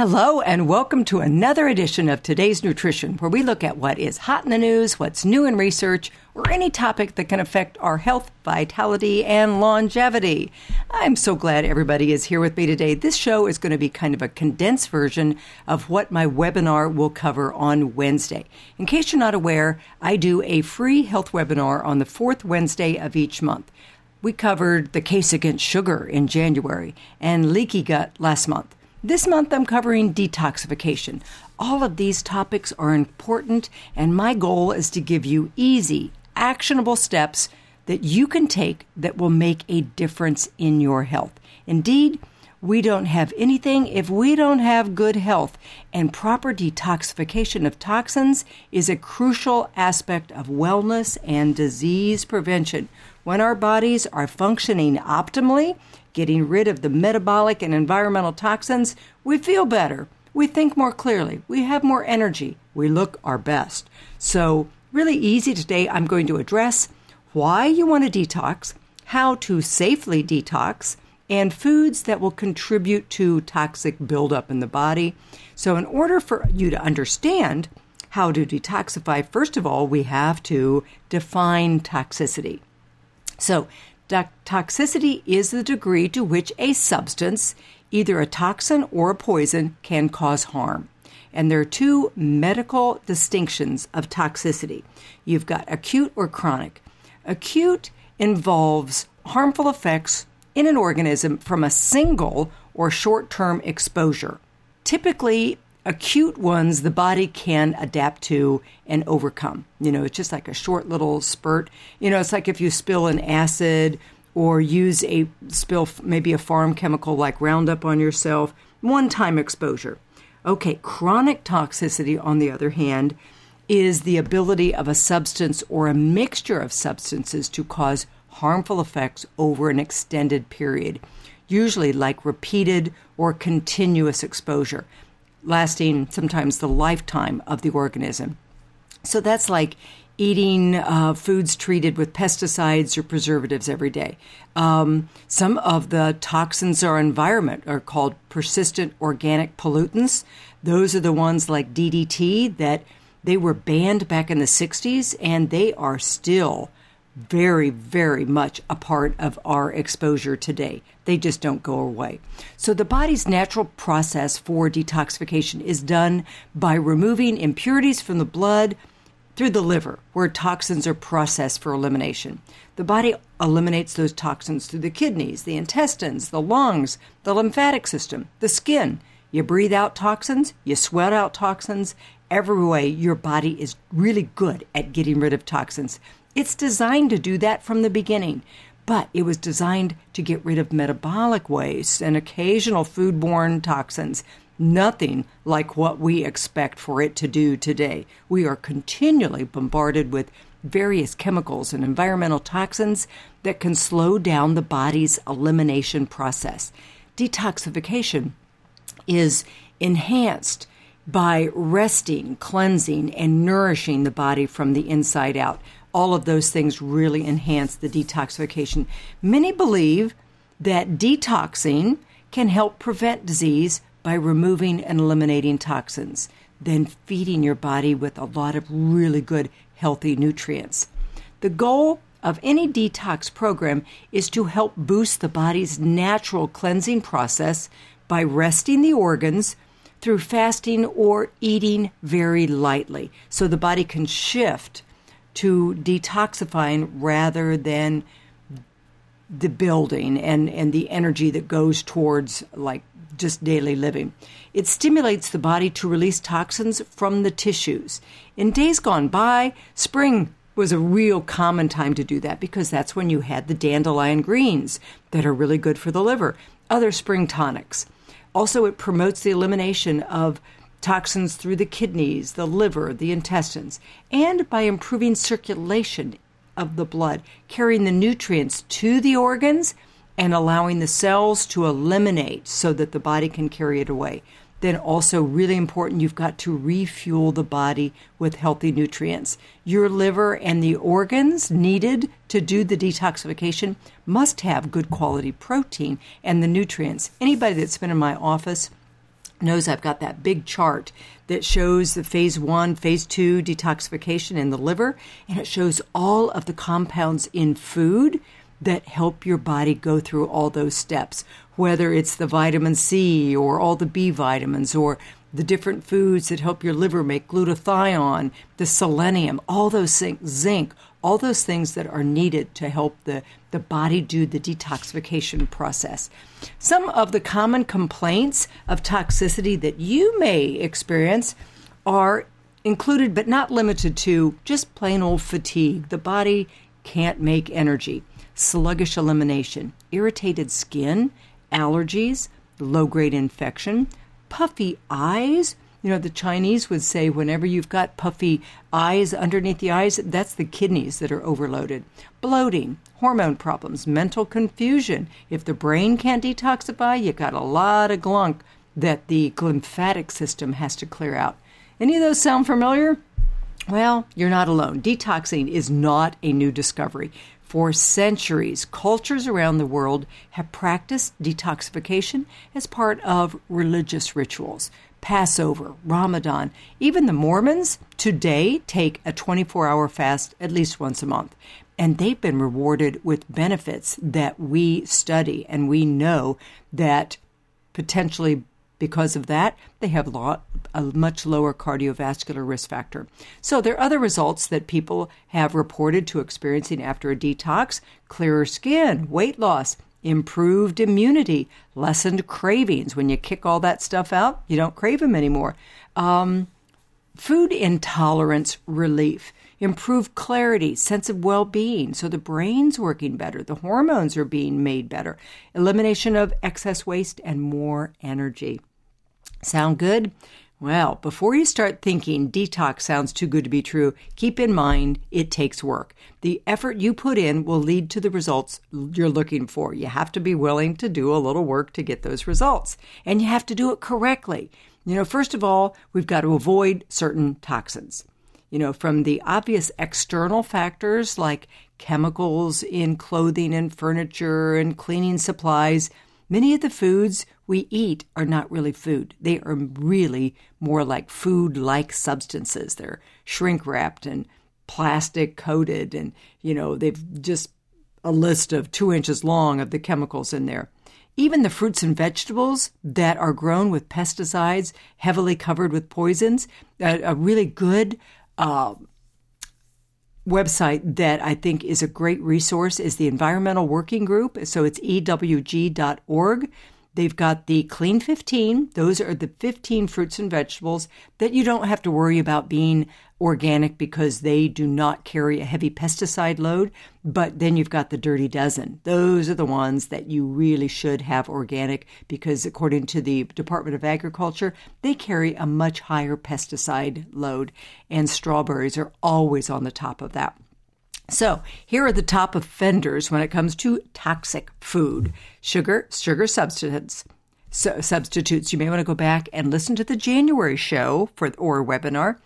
Hello, and welcome to another edition of Today's Nutrition, where we look at what is hot in the news, what's new in research, or any topic that can affect our health, vitality, and longevity. I'm so glad everybody is here with me today. This show is going to be kind of a condensed version of what my webinar will cover on Wednesday. In case you're not aware, I do a free health webinar on the fourth Wednesday of each month. We covered the case against sugar in January and leaky gut last month. This month I'm covering detoxification. All of these topics are important, and my goal is to give you easy, actionable steps that you can take that will make a difference in your health. Indeed, we don't have anything if we don't have good health, and proper detoxification of toxins is a crucial aspect of wellness and disease prevention. When our bodies are functioning optimally, getting rid of the metabolic and environmental toxins, we feel better. We think more clearly. We have more energy. We look our best. So, really easy today, I'm going to address why you want to detox, how to safely detox, and foods that will contribute to toxic buildup in the body. So, in order for you to understand how to detoxify, first of all, we have to define toxicity. So, toxicity is the degree to which a substance, either a toxin or a poison, can cause harm. And there are two medical distinctions of toxicity you've got acute or chronic. Acute involves harmful effects in an organism from a single or short term exposure. Typically, acute ones the body can adapt to and overcome. You know, it's just like a short little spurt. You know, it's like if you spill an acid or use a spill maybe a farm chemical like Roundup on yourself, one time exposure. Okay, chronic toxicity, on the other hand, is the ability of a substance or a mixture of substances to cause harmful effects over an extended period, usually like repeated or continuous exposure lasting sometimes the lifetime of the organism. So that's like eating uh, foods treated with pesticides or preservatives every day. Um, some of the toxins our environment are called persistent organic pollutants. Those are the ones like DDT that they were banned back in the 60s and they are still very, very much a part of our exposure today. They just don't go away. So, the body's natural process for detoxification is done by removing impurities from the blood through the liver, where toxins are processed for elimination. The body eliminates those toxins through the kidneys, the intestines, the lungs, the lymphatic system, the skin. You breathe out toxins, you sweat out toxins. Every way, your body is really good at getting rid of toxins. It's designed to do that from the beginning, but it was designed to get rid of metabolic waste and occasional foodborne toxins. Nothing like what we expect for it to do today. We are continually bombarded with various chemicals and environmental toxins that can slow down the body's elimination process. Detoxification is enhanced by resting, cleansing, and nourishing the body from the inside out all of those things really enhance the detoxification. Many believe that detoxing can help prevent disease by removing and eliminating toxins, then feeding your body with a lot of really good, healthy nutrients. The goal of any detox program is to help boost the body's natural cleansing process by resting the organs through fasting or eating very lightly so the body can shift to detoxifying rather than the building and, and the energy that goes towards like just daily living. It stimulates the body to release toxins from the tissues. In days gone by, spring was a real common time to do that because that's when you had the dandelion greens that are really good for the liver, other spring tonics. Also, it promotes the elimination of toxins through the kidneys, the liver, the intestines, and by improving circulation of the blood, carrying the nutrients to the organs and allowing the cells to eliminate so that the body can carry it away. Then, also, really important, you've got to refuel the body with healthy nutrients. Your liver and the organs needed to do the detoxification must have good quality protein and the nutrients. Anybody that's been in my office knows I've got that big chart that shows the phase one, phase two detoxification in the liver, and it shows all of the compounds in food that help your body go through all those steps, whether it's the vitamin C or all the B vitamins or the different foods that help your liver make glutathione, the selenium, all those things, zinc, all those things that are needed to help the, the body do the detoxification process. Some of the common complaints of toxicity that you may experience are included but not limited to just plain old fatigue. The body can't make energy, sluggish elimination, irritated skin, allergies, low grade infection, puffy eyes. You know, the Chinese would say whenever you've got puffy eyes underneath the eyes, that's the kidneys that are overloaded. Bloating, hormone problems, mental confusion. If the brain can't detoxify, you got a lot of glunk that the lymphatic system has to clear out. Any of those sound familiar? Well, you're not alone. Detoxing is not a new discovery. For centuries, cultures around the world have practiced detoxification as part of religious rituals. Passover, Ramadan, even the Mormons today take a 24 hour fast at least once a month. And they've been rewarded with benefits that we study and we know that potentially because of that, they have a much lower cardiovascular risk factor. So, there are other results that people have reported to experiencing after a detox clearer skin, weight loss, improved immunity, lessened cravings. When you kick all that stuff out, you don't crave them anymore. Um, food intolerance relief, improved clarity, sense of well being. So the brain's working better, the hormones are being made better, elimination of excess waste, and more energy. Sound good? Well, before you start thinking detox sounds too good to be true, keep in mind it takes work. The effort you put in will lead to the results you're looking for. You have to be willing to do a little work to get those results, and you have to do it correctly. You know, first of all, we've got to avoid certain toxins. You know, from the obvious external factors like chemicals in clothing and furniture and cleaning supplies Many of the foods we eat are not really food. They are really more like food like substances. They're shrink wrapped and plastic coated, and, you know, they've just a list of two inches long of the chemicals in there. Even the fruits and vegetables that are grown with pesticides, heavily covered with poisons, a, a really good uh, website that I think is a great resource is the Environmental Working Group. So it's ewg.org. They've got the Clean 15. Those are the 15 fruits and vegetables that you don't have to worry about being organic because they do not carry a heavy pesticide load. But then you've got the Dirty Dozen. Those are the ones that you really should have organic because, according to the Department of Agriculture, they carry a much higher pesticide load. And strawberries are always on the top of that. So, here are the top offenders when it comes to toxic food sugar, sugar substitutes. So, substitutes. You may want to go back and listen to the January show for or webinar.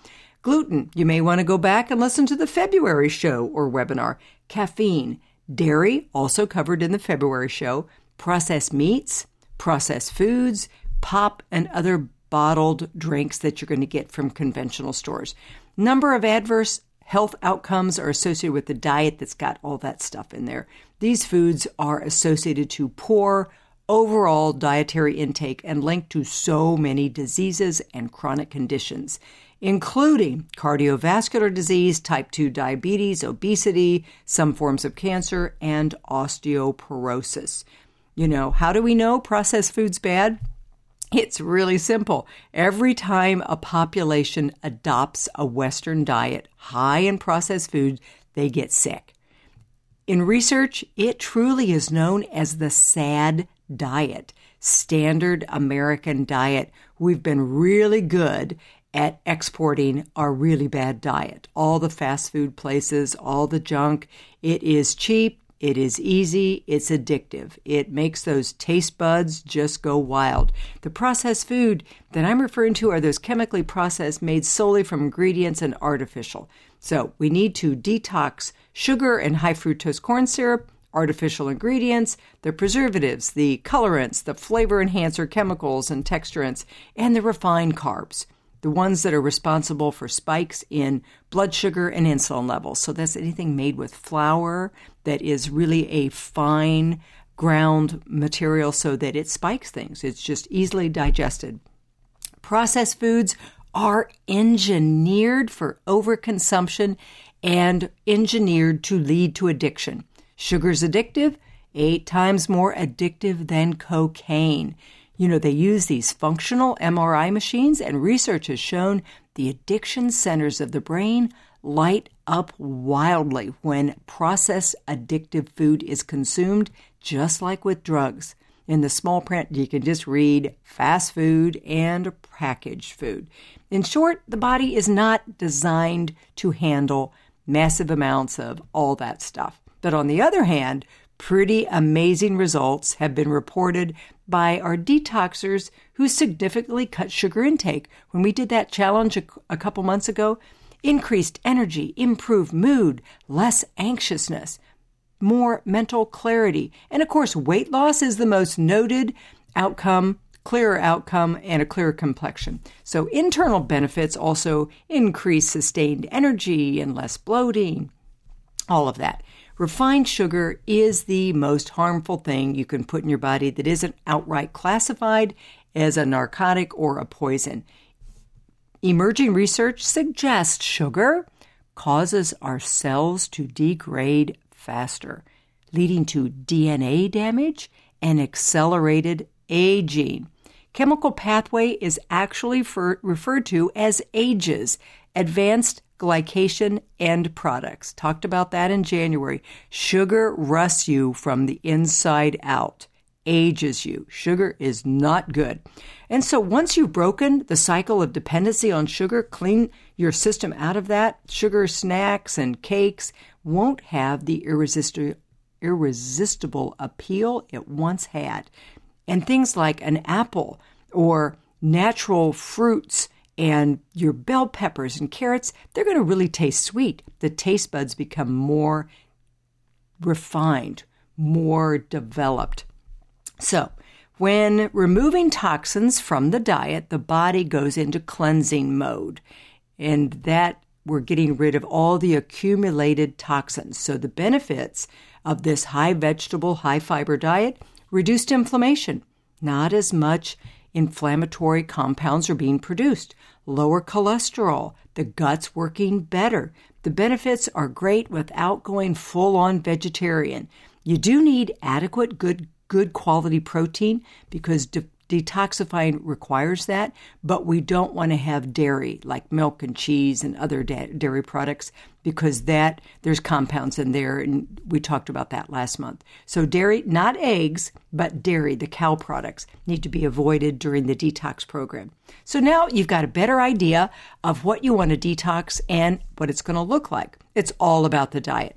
Gluten. You may want to go back and listen to the February show or webinar. Caffeine. Dairy, also covered in the February show. Processed meats, processed foods, pop, and other bottled drinks that you're going to get from conventional stores. Number of adverse health outcomes are associated with the diet that's got all that stuff in there. These foods are associated to poor overall dietary intake and linked to so many diseases and chronic conditions, including cardiovascular disease, type 2 diabetes, obesity, some forms of cancer, and osteoporosis. You know, how do we know processed food's bad? It's really simple. Every time a population adopts a Western diet high in processed food, they get sick. In research, it truly is known as the SAD diet, standard American diet. We've been really good at exporting our really bad diet. All the fast food places, all the junk. It is cheap, it is easy, it's addictive. It makes those taste buds just go wild. The processed food that I'm referring to are those chemically processed made solely from ingredients and artificial. So we need to detox sugar and high fructose corn syrup, artificial ingredients, the preservatives, the colorants, the flavor enhancer chemicals and texturants, and the refined carbs, the ones that are responsible for spikes in blood sugar and insulin levels. So that's anything made with flour that is really a fine ground material so that it spikes things. It's just easily digested. Processed foods are engineered for overconsumption and engineered to lead to addiction. Sugar's addictive, eight times more addictive than cocaine. You know, they use these functional MRI machines, and research has shown the addiction centers of the brain light up wildly when processed addictive food is consumed, just like with drugs. In the small print, you can just read fast food and packaged food. In short, the body is not designed to handle massive amounts of all that stuff. But on the other hand, pretty amazing results have been reported by our detoxers who significantly cut sugar intake. When we did that challenge a, a couple months ago, increased energy, improved mood, less anxiousness, more mental clarity. And of course, weight loss is the most noted outcome, clearer outcome, and a clearer complexion. So, internal benefits also increase sustained energy and less bloating, all of that. Refined sugar is the most harmful thing you can put in your body that isn't outright classified as a narcotic or a poison. Emerging research suggests sugar causes our cells to degrade faster, leading to DNA damage and accelerated aging. Chemical pathway is actually for, referred to as AGEs, advanced glycation end products. Talked about that in January. Sugar rusts you from the inside out, ages you. Sugar is not good. And so once you've broken the cycle of dependency on sugar, clean your system out of that, sugar snacks and cakes won't have the irresistible irresistible appeal it once had. And things like an apple or natural fruits and your bell peppers and carrots, they're going to really taste sweet. The taste buds become more refined, more developed. So, when removing toxins from the diet, the body goes into cleansing mode. And that we're getting rid of all the accumulated toxins. So, the benefits of this high vegetable, high fiber diet reduced inflammation, not as much inflammatory compounds are being produced, lower cholesterol, the gut's working better. The benefits are great without going full on vegetarian. You do need adequate good good quality protein because de- detoxifying requires that, but we don't want to have dairy like milk and cheese and other da- dairy products because that there's compounds in there and we talked about that last month. So dairy, not eggs, but dairy, the cow products need to be avoided during the detox program. So now you've got a better idea of what you want to detox and what it's going to look like. It's all about the diet.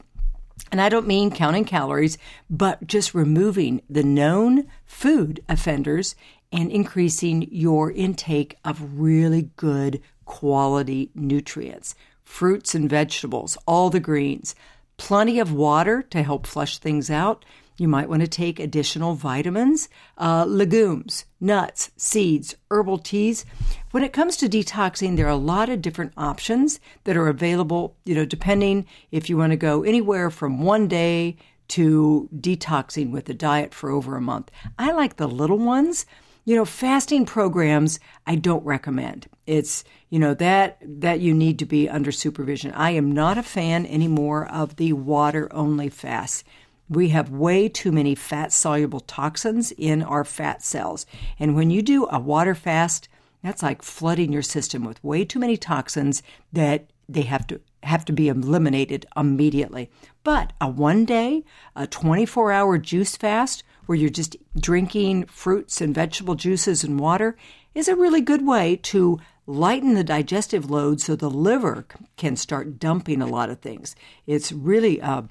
And I don't mean counting calories, but just removing the known food offenders and increasing your intake of really good quality nutrients fruits and vegetables, all the greens, plenty of water to help flush things out. You might want to take additional vitamins, uh, legumes, nuts, seeds, herbal teas. When it comes to detoxing, there are a lot of different options that are available, you know, depending if you want to go anywhere from one day to detoxing with a diet for over a month. I like the little ones you know, fasting programs I don't recommend. It's, you know, that that you need to be under supervision. I am not a fan anymore of the water only fast. We have way too many fat soluble toxins in our fat cells. And when you do a water fast, that's like flooding your system with way too many toxins that they have to have to be eliminated immediately. But a one day, a 24 hour juice fast where you're just drinking fruits and vegetable juices and water is a really good way to lighten the digestive load so the liver can start dumping a lot of things. It's really uh,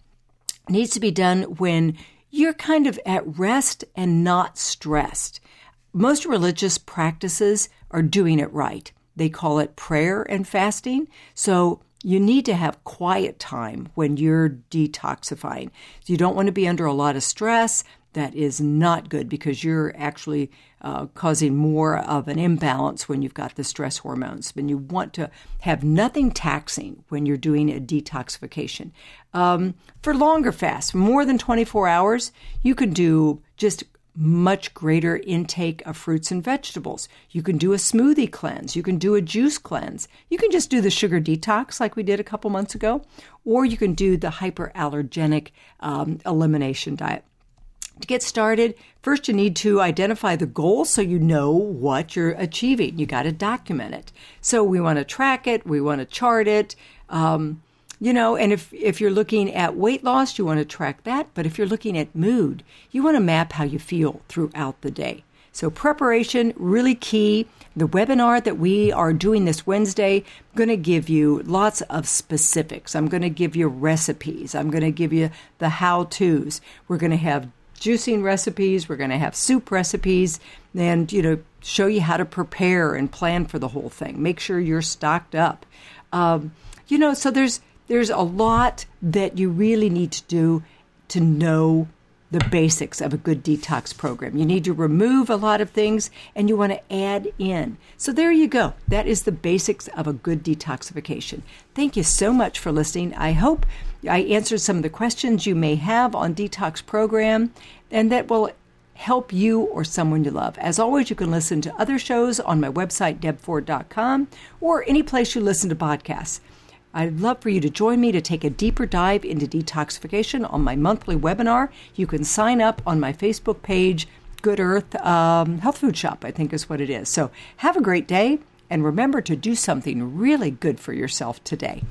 needs to be done when you're kind of at rest and not stressed. Most religious practices are doing it right. They call it prayer and fasting. So you need to have quiet time when you're detoxifying. You don't want to be under a lot of stress. That is not good because you're actually uh, causing more of an imbalance when you've got the stress hormones. And you want to have nothing taxing when you're doing a detoxification. Um, for longer fasts, more than 24 hours, you can do just much greater intake of fruits and vegetables. You can do a smoothie cleanse. You can do a juice cleanse. You can just do the sugar detox like we did a couple months ago, or you can do the hyperallergenic um, elimination diet. To get started, first you need to identify the goal so you know what you're achieving. You got to document it. So we want to track it, we want to chart it. Um, you know, and if, if you're looking at weight loss, you want to track that. But if you're looking at mood, you want to map how you feel throughout the day. So preparation, really key. The webinar that we are doing this Wednesday, I'm going to give you lots of specifics. I'm going to give you recipes. I'm going to give you the how-tos. We're going to have juicing recipes, we're going to have soup recipes and you know show you how to prepare and plan for the whole thing. Make sure you're stocked up. Um, you know, so there's there's a lot that you really need to do to know the basics of a good detox program. You need to remove a lot of things and you want to add in. So there you go. That is the basics of a good detoxification. Thank you so much for listening. I hope I answered some of the questions you may have on detox program and that will help you or someone you love. As always, you can listen to other shows on my website, debford.com, or any place you listen to podcasts. I'd love for you to join me to take a deeper dive into detoxification on my monthly webinar. You can sign up on my Facebook page, Good Earth um, Health Food Shop, I think is what it is. So have a great day, and remember to do something really good for yourself today.